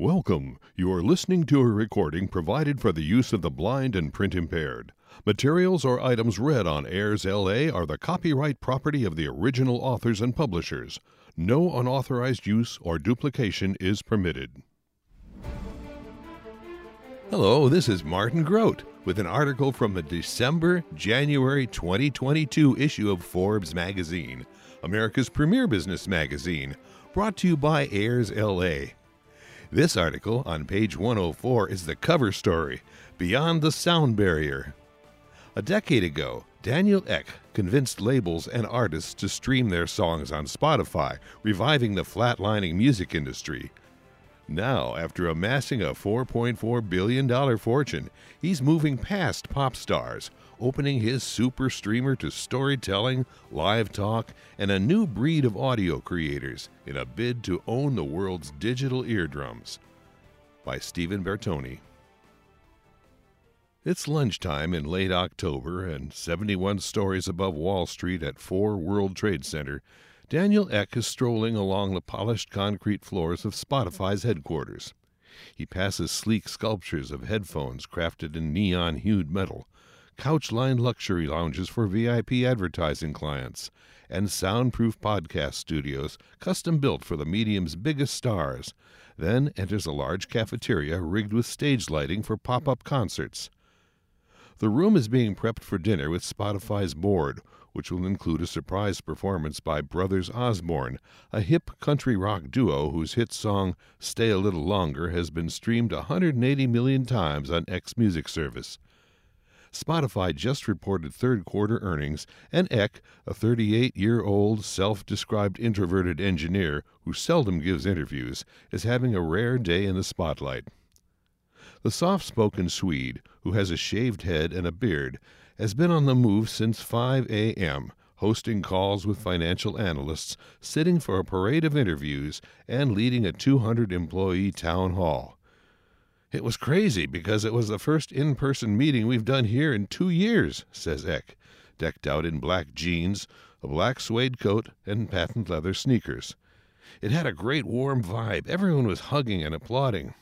Welcome. You are listening to a recording provided for the use of the blind and print impaired. Materials or items read on AIRSLA are the copyright property of the original authors and publishers. No unauthorized use or duplication is permitted. Hello, this is Martin Grodt with an article from the December January 2022 issue of Forbes magazine, America's premier business magazine, brought to you by AIRSLA. This article on page 104 is the cover story Beyond the Sound Barrier. A decade ago, Daniel Ek convinced labels and artists to stream their songs on Spotify, reviving the flatlining music industry. Now, after amassing a $4.4 billion fortune, he's moving past pop stars, opening his super streamer to storytelling, live talk, and a new breed of audio creators in a bid to own the world's digital eardrums. By Steven Bertoni. It's lunchtime in late October, and 71 stories above Wall Street at 4 World Trade Center, Daniel Ek is strolling along the polished concrete floors of Spotify's headquarters. He passes sleek sculptures of headphones crafted in neon hued metal, couch lined luxury lounges for VIP advertising clients, and soundproof podcast studios custom built for the medium's biggest stars, then enters a large cafeteria rigged with stage lighting for pop up concerts. The room is being prepped for dinner with Spotify's board, which will include a surprise performance by Brothers Osborne, a hip country rock duo whose hit song Stay a Little Longer has been streamed 180 million times on Ek's Music Service. Spotify just reported third quarter earnings, and Ek, a 38 year old self described introverted engineer who seldom gives interviews, is having a rare day in the spotlight. The soft spoken Swede, who has a shaved head and a beard, has been on the move since 5 a.m., hosting calls with financial analysts, sitting for a parade of interviews, and leading a 200 employee town hall. It was crazy because it was the first in person meeting we've done here in two years, says Ek, decked out in black jeans, a black suede coat, and patent leather sneakers. It had a great warm vibe. Everyone was hugging and applauding.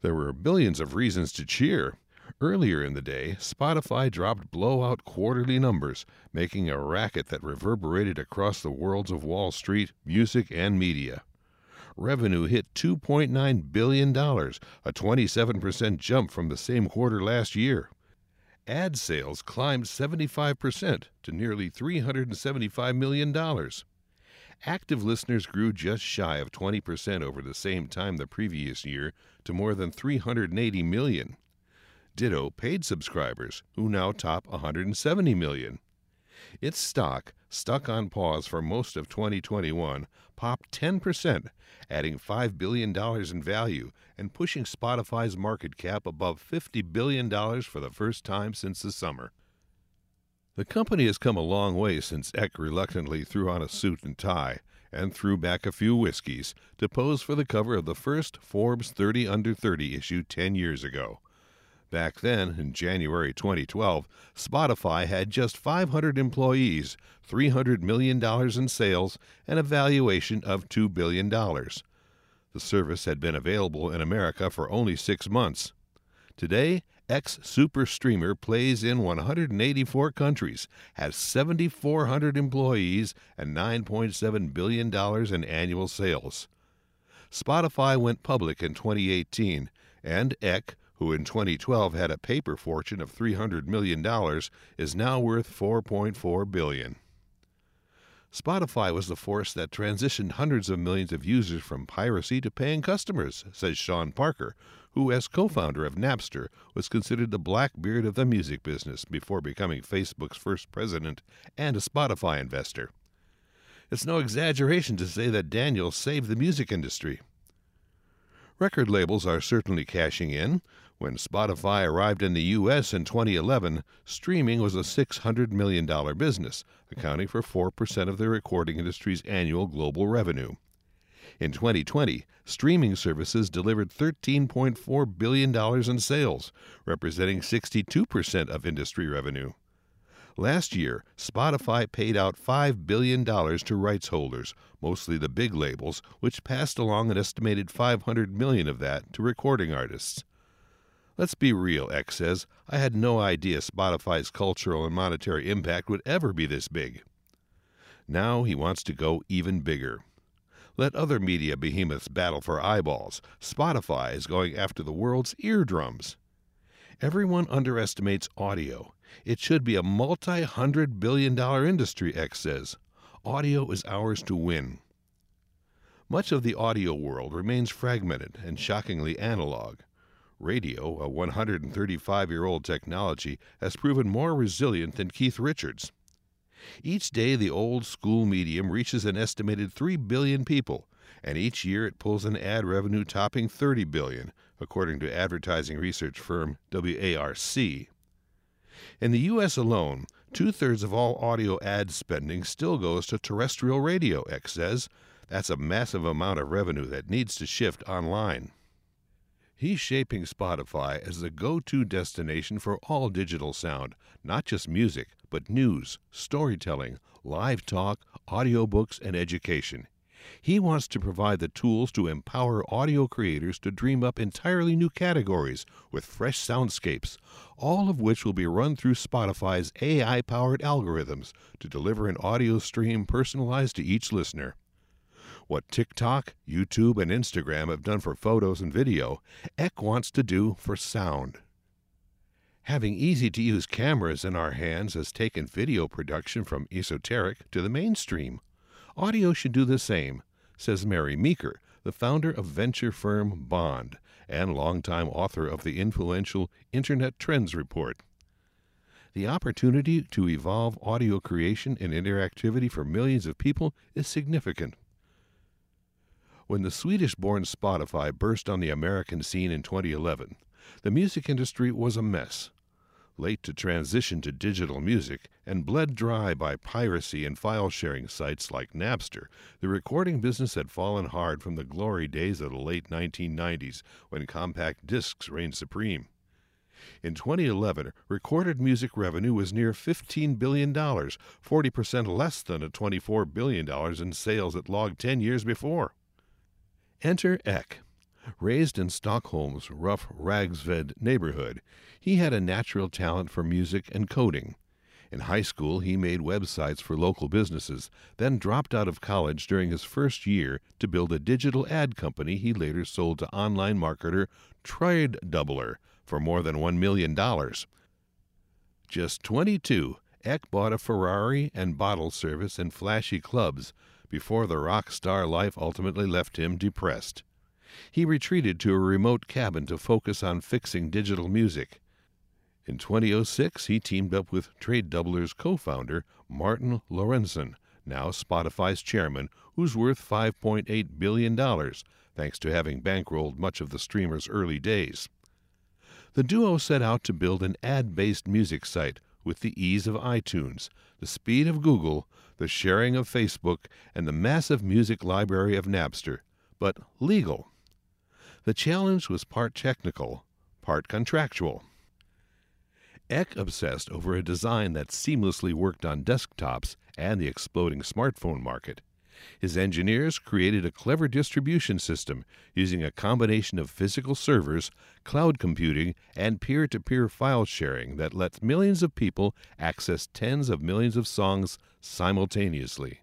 There were billions of reasons to cheer. Earlier in the day, Spotify dropped blowout quarterly numbers, making a racket that reverberated across the worlds of Wall Street, music, and media. Revenue hit $2.9 billion, a 27% jump from the same quarter last year. Ad sales climbed 75% to nearly $375 million. Active listeners grew just shy of 20% over the same time the previous year to more than 380 million. Ditto paid subscribers, who now top 170 million. Its stock, stuck on pause for most of 2021, popped 10%, adding $5 billion in value and pushing Spotify's market cap above $50 billion for the first time since the summer. The company has come a long way since Ek reluctantly threw on a suit and tie and threw back a few whiskeys to pose for the cover of the first Forbes 30 Under 30 issue 10 years ago. Back then, in January 2012, Spotify had just 500 employees, $300 million in sales, and a valuation of $2 billion. The service had been available in America for only six months. Today, Ek's Super Streamer plays in 184 countries, has 7,400 employees, and $9.7 billion in annual sales. Spotify went public in 2018, and Ek, who in 2012 had a paper fortune of $300 million, is now worth 4.4 billion. Spotify was the force that transitioned hundreds of millions of users from piracy to paying customers, says Sean Parker, who, as co founder of Napster, was considered the blackbeard of the music business before becoming Facebook's first president and a Spotify investor. It's no exaggeration to say that Daniel saved the music industry. Record labels are certainly cashing in. When Spotify arrived in the U.S. in 2011, streaming was a $600 million business, accounting for 4% of the recording industry's annual global revenue. In 2020, streaming services delivered $13.4 billion in sales, representing 62% of industry revenue. Last year, Spotify paid out $5 billion to rights holders, mostly the big labels, which passed along an estimated 500 million of that to recording artists. Let's be real, Ek says. I had no idea Spotify's cultural and monetary impact would ever be this big. Now he wants to go even bigger. Let other media behemoths battle for eyeballs. Spotify is going after the world's eardrums. Everyone underestimates audio. It should be a multi hundred billion dollar industry, Ek says. Audio is ours to win. Much of the audio world remains fragmented and shockingly analog. Radio, a 135 year old technology, has proven more resilient than Keith Richards. Each day, the old school medium reaches an estimated 3 billion people, and each year it pulls an ad revenue topping 30 billion, according to advertising research firm WARC. In the U.S. alone, two thirds of all audio ad spending still goes to terrestrial radio, Ek says. That's a massive amount of revenue that needs to shift online. He's shaping Spotify as the go to destination for all digital sound, not just music, but news, storytelling, live talk, audiobooks, and education. He wants to provide the tools to empower audio creators to dream up entirely new categories with fresh soundscapes, all of which will be run through Spotify's AI powered algorithms to deliver an audio stream personalized to each listener. What TikTok, YouTube, and Instagram have done for photos and video, Ek wants to do for sound. Having easy to use cameras in our hands has taken video production from esoteric to the mainstream. Audio should do the same, says Mary Meeker, the founder of venture firm Bond and longtime author of the influential Internet Trends Report. The opportunity to evolve audio creation and interactivity for millions of people is significant. When the Swedish born Spotify burst on the American scene in 2011, the music industry was a mess. Late to transition to digital music and bled dry by piracy and file sharing sites like Napster, the recording business had fallen hard from the glory days of the late 1990s when compact discs reigned supreme. In 2011, recorded music revenue was near $15 billion, 40% less than the $24 billion in sales it logged 10 years before. Enter Ek. Raised in Stockholm's rough Ragsved neighborhood, he had a natural talent for music and coding. In high school, he made websites for local businesses, then dropped out of college during his first year to build a digital ad company he later sold to online marketer Tradedoubler for more than $1 million. Just 22, Ek bought a Ferrari and bottle service and flashy clubs before the rock star life ultimately left him depressed. He retreated to a remote cabin to focus on fixing digital music. In 2006, he teamed up with Tradedoubler's co founder, Martin Lorentzon, now Spotify's chairman, who's worth $5.8 billion, thanks to having bankrolled much of the streamer's early days. The duo set out to build an ad based music site with the ease of iTunes, the speed of Google, the sharing of Facebook, and the massive music library of Napster, but legal. The challenge was part technical, part contractual. Ek obsessed over a design that seamlessly worked on desktops and the exploding smartphone market. His engineers created a clever distribution system using a combination of physical servers, cloud computing, and peer to peer file sharing that lets millions of people access tens of millions of songs simultaneously.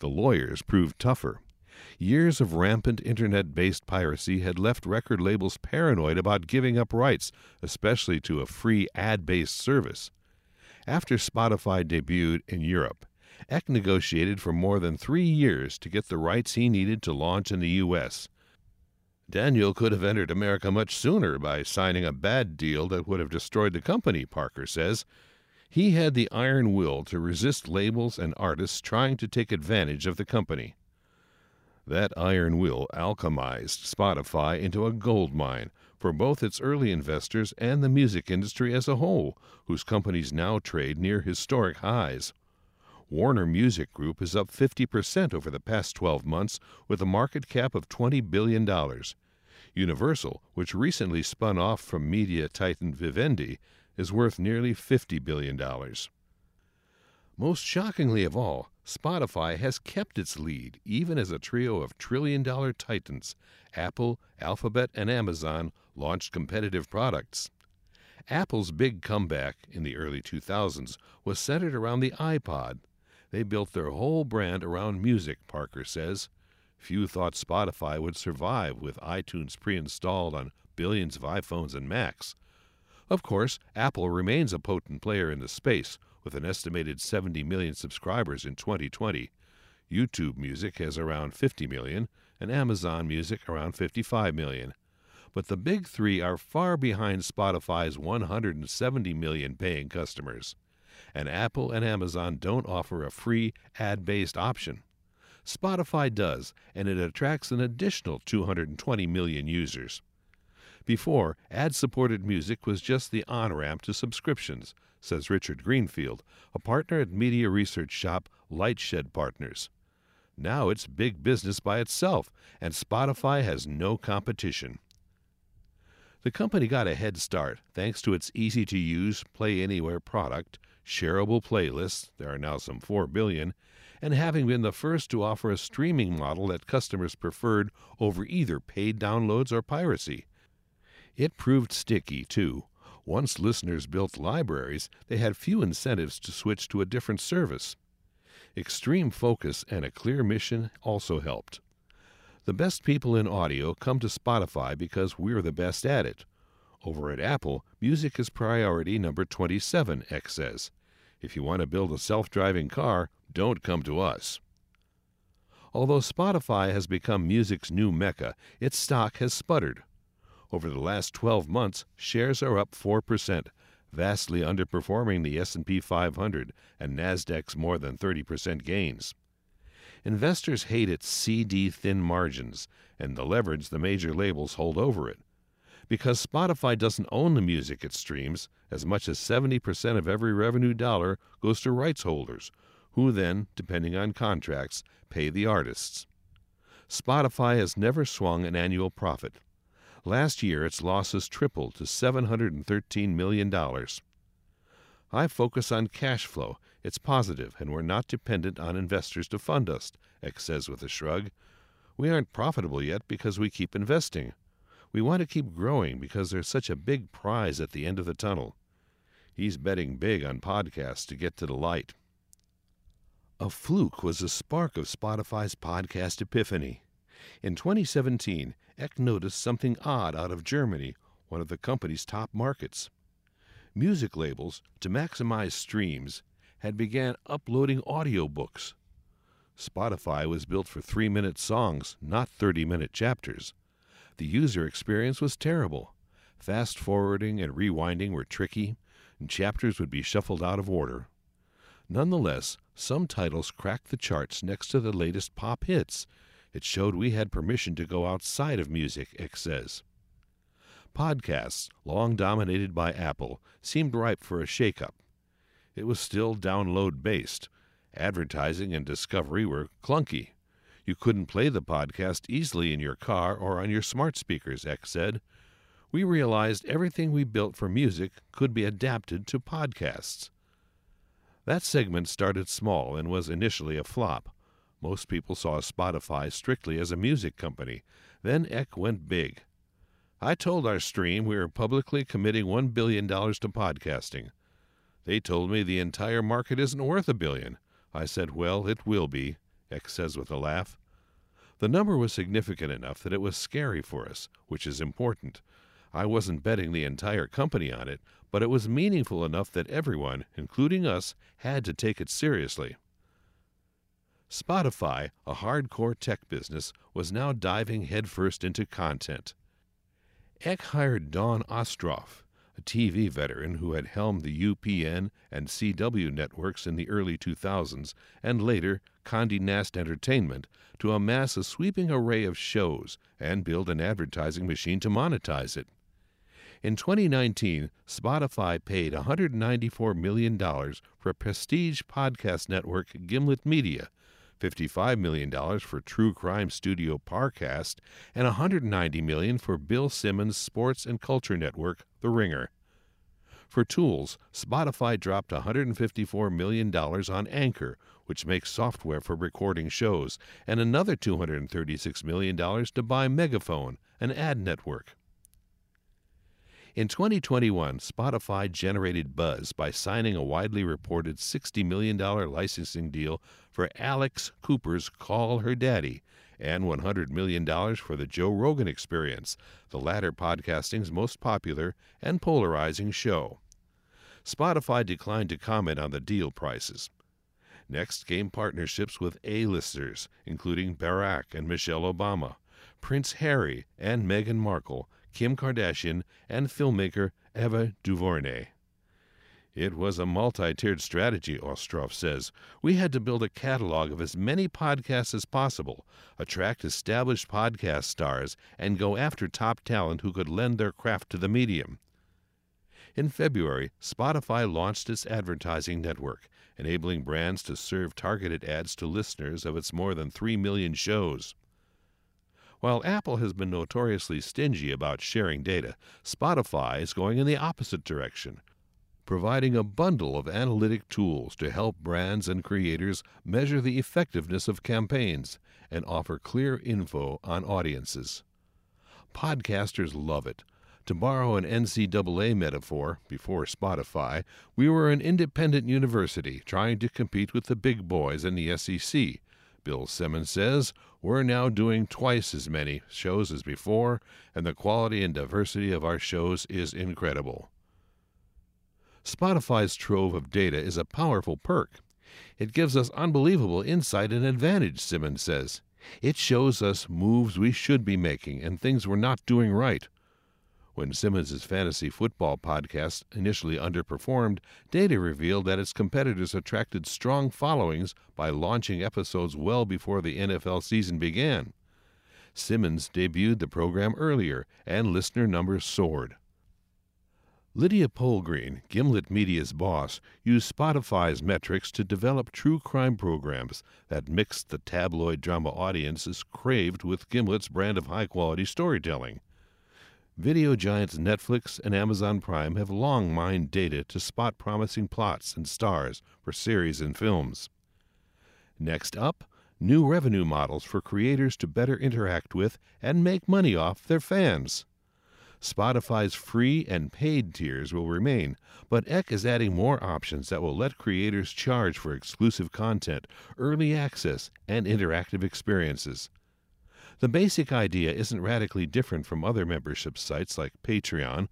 The lawyers proved tougher. Years of rampant internet based piracy had left record labels paranoid about giving up rights, especially to a free ad based service. After Spotify debuted in Europe, Ek negotiated for more than three years to get the rights he needed to launch in the U.S. Daniel could have entered America much sooner by signing a bad deal that would have destroyed the company, Parker says. He had the iron will to resist labels and artists trying to take advantage of the company. That iron will alchemized Spotify into a gold mine for both its early investors and the music industry as a whole, whose companies now trade near historic highs. Warner Music Group is up 50% over the past 12 months with a market cap of $20 billion. Universal, which recently spun off from media titan Vivendi, is worth nearly $50 billion. Most shockingly of all, Spotify has kept its lead, even as a trio of trillion dollar titans, Apple, Alphabet, and Amazon, launched competitive products. Apple's big comeback in the early 2000s was centered around the iPod. They built their whole brand around music, Parker says. Few thought Spotify would survive with iTunes pre installed on billions of iPhones and Macs. Of course, Apple remains a potent player in the space, with an estimated 70 million subscribers in 2020. YouTube Music has around 50 million, and Amazon Music around 55 million. But the big three are far behind Spotify's 170 million paying customers. And Apple and Amazon don't offer a free, ad based option. Spotify does, and it attracts an additional 220 million users. Before, ad supported music was just the on ramp to subscriptions, says Richard Greenfield, a partner at media research shop Lightshed Partners. Now it's big business by itself, and Spotify has no competition. The company got a head start thanks to its easy to use, play anywhere product, shareable playlists, there are now some 4 billion, and having been the first to offer a streaming model that customers preferred over either paid downloads or piracy. It proved sticky, too. Once listeners built libraries, they had few incentives to switch to a different service. Extreme focus and a clear mission also helped. The best people in audio come to Spotify because we're the best at it. Over at Apple, music is priority number 27, Ek says. If you want to build a self driving car, don't come to us. Although Spotify has become music's new mecca, its stock has sputtered. Over the last 12 months, shares are up 4%, vastly underperforming the S&P 500 and Nasdaq's more than 30% gains. Investors hate its CD thin margins and the leverage the major labels hold over it. Because Spotify doesn't own the music it streams, as much as 70% of every revenue dollar goes to rights holders, who then, depending on contracts, pay the artists. Spotify has never swung an annual profit. Last year, its losses tripled to $713 million. I focus on cash flow. It's positive, and we're not dependent on investors to fund us, Ek says with a shrug. We aren't profitable yet because we keep investing. We want to keep growing because there's such a big prize at the end of the tunnel. He's betting big on podcasts to get to the light. A fluke was the spark of Spotify's podcast epiphany. In 2017, Ek noticed something odd out of Germany, one of the company's top markets. Music labels, to maximize streams, had began uploading audiobooks. Spotify was built for three minute songs, not 30 minute chapters. The user experience was terrible. Fast forwarding and rewinding were tricky, and chapters would be shuffled out of order. Nonetheless, some titles cracked the charts next to the latest pop hits, it showed we had permission to go outside of music, Ek says. Podcasts, long dominated by Apple, seemed ripe for a shakeup. It was still download based. Advertising and discovery were clunky. You couldn't play the podcast easily in your car or on your smart speakers, Ek said. We realized everything we built for music could be adapted to podcasts. That segment started small and was initially a flop. Most people saw Spotify strictly as a music company. Then Ek went big. I told our stream we were publicly committing $1 billion to podcasting. They told me the entire market isn't worth a billion. I said, well, it will be, Ek says with a laugh. The number was significant enough that it was scary for us, which is important. I wasn't betting the entire company on it, but it was meaningful enough that everyone, including us, had to take it seriously. Spotify, a hardcore tech business, was now diving headfirst into content. Ek hired Dawn Ostroff, a TV veteran who had helmed the UPN and CW networks in the early 2000s and later Condé Nast Entertainment, to amass a sweeping array of shows and build an advertising machine to monetize it. In 2019, Spotify paid $194 million for prestige podcast network Gimlet Media $55 million for True Crime Studio Parcast, and 190 million for Bill Simmons' sports and culture network, The Ringer. For tools, Spotify dropped $154 million on Anchor, which makes software for recording shows, and another $236 million to buy Megaphone, an ad network. In 2021, Spotify generated buzz by signing a widely reported $60 million licensing deal for Alex Cooper's Call Her Daddy and $100 million for the Joe Rogan Experience, the latter podcasting's most popular and polarizing show. Spotify declined to comment on the deal prices. Next came partnerships with A-listers, including Barack and Michelle Obama, Prince Harry and Meghan Markle, Kim Kardashian, and filmmaker Ava DuVernay. It was a multi tiered strategy, Ostroff says. We had to build a catalog of as many podcasts as possible, attract established podcast stars, and go after top talent who could lend their craft to the medium. In February, Spotify launched its advertising network, enabling brands to serve targeted ads to listeners of its more than 3 million shows. While Apple has been notoriously stingy about sharing data, Spotify is going in the opposite direction, providing a bundle of analytic tools to help brands and creators measure the effectiveness of campaigns and offer clear info on audiences. Podcasters love it. To borrow an NCAA metaphor, before Spotify, we were an independent university trying to compete with the big boys in the SEC. Bill Simmons says, We're now doing twice as many shows as before, and the quality and diversity of our shows is incredible. Spotify's trove of data is a powerful perk. It gives us unbelievable insight and advantage, Simmons says. It shows us moves we should be making and things we're not doing right. When Simmons' fantasy football podcast initially underperformed, data revealed that its competitors attracted strong followings by launching episodes well before the NFL season began. Simmons debuted the program earlier, and listener numbers soared. Lydia Polgreen, Gimlet Media's boss, used Spotify's metrics to develop true crime programs that mixed the tabloid drama audiences craved with Gimlet's brand of high quality storytelling. Video giants Netflix and Amazon Prime have long mined data to spot promising plots and stars for series and films. Next up, new revenue models for creators to better interact with and make money off their fans. Spotify's free and paid tiers will remain, but Ek is adding more options that will let creators charge for exclusive content, early access, and interactive experiences. The basic idea isn't radically different from other membership sites like Patreon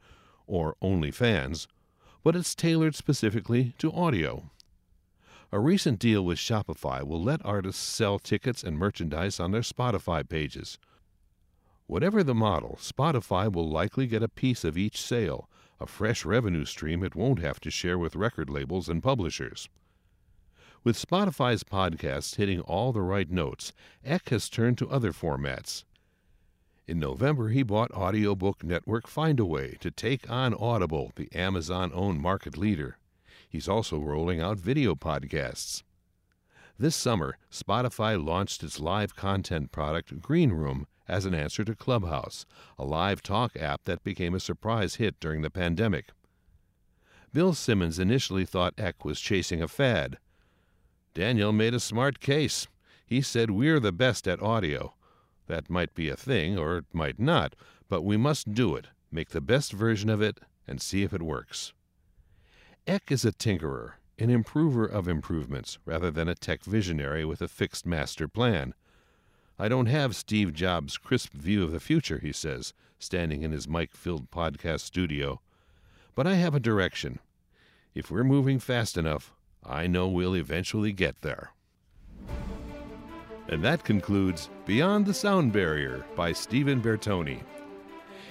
or OnlyFans, but it's tailored specifically to audio. A recent deal with Shopify will let artists sell tickets and merchandise on their Spotify pages. Whatever the model, Spotify will likely get a piece of each sale, a fresh revenue stream it won't have to share with record labels and publishers. With Spotify's podcasts hitting all the right notes, Ek has turned to other formats. In November, he bought audiobook network Findaway to take on Audible, the Amazon owned market leader. He's also rolling out video podcasts. This summer, Spotify launched its live content product, Green Room, as an answer to Clubhouse, a live talk app that became a surprise hit during the pandemic. Bill Simmons initially thought Ek was chasing a fad. Daniel made a smart case. He said, We're the best at audio. That might be a thing, or it might not, but we must do it, make the best version of it, and see if it works. Ek is a tinkerer, an improver of improvements, rather than a tech visionary with a fixed master plan. I don't have Steve Jobs' crisp view of the future, he says, standing in his mic filled podcast studio. But I have a direction. If we're moving fast enough, I know we'll eventually get there. And that concludes Beyond the Sound Barrier by Steven Bertoni.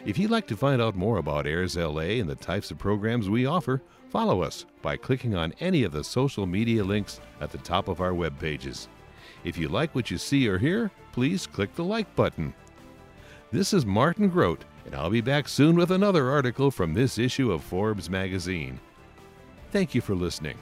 If you'd like to find out more about AIRSLA and the types of programs we offer, follow us by clicking on any of the social media links at the top of our web pages. If you like what you see or hear, please click the like button. This is Martin Grodt, and I'll be back soon with another article from this issue of Forbes magazine. Thank you for listening.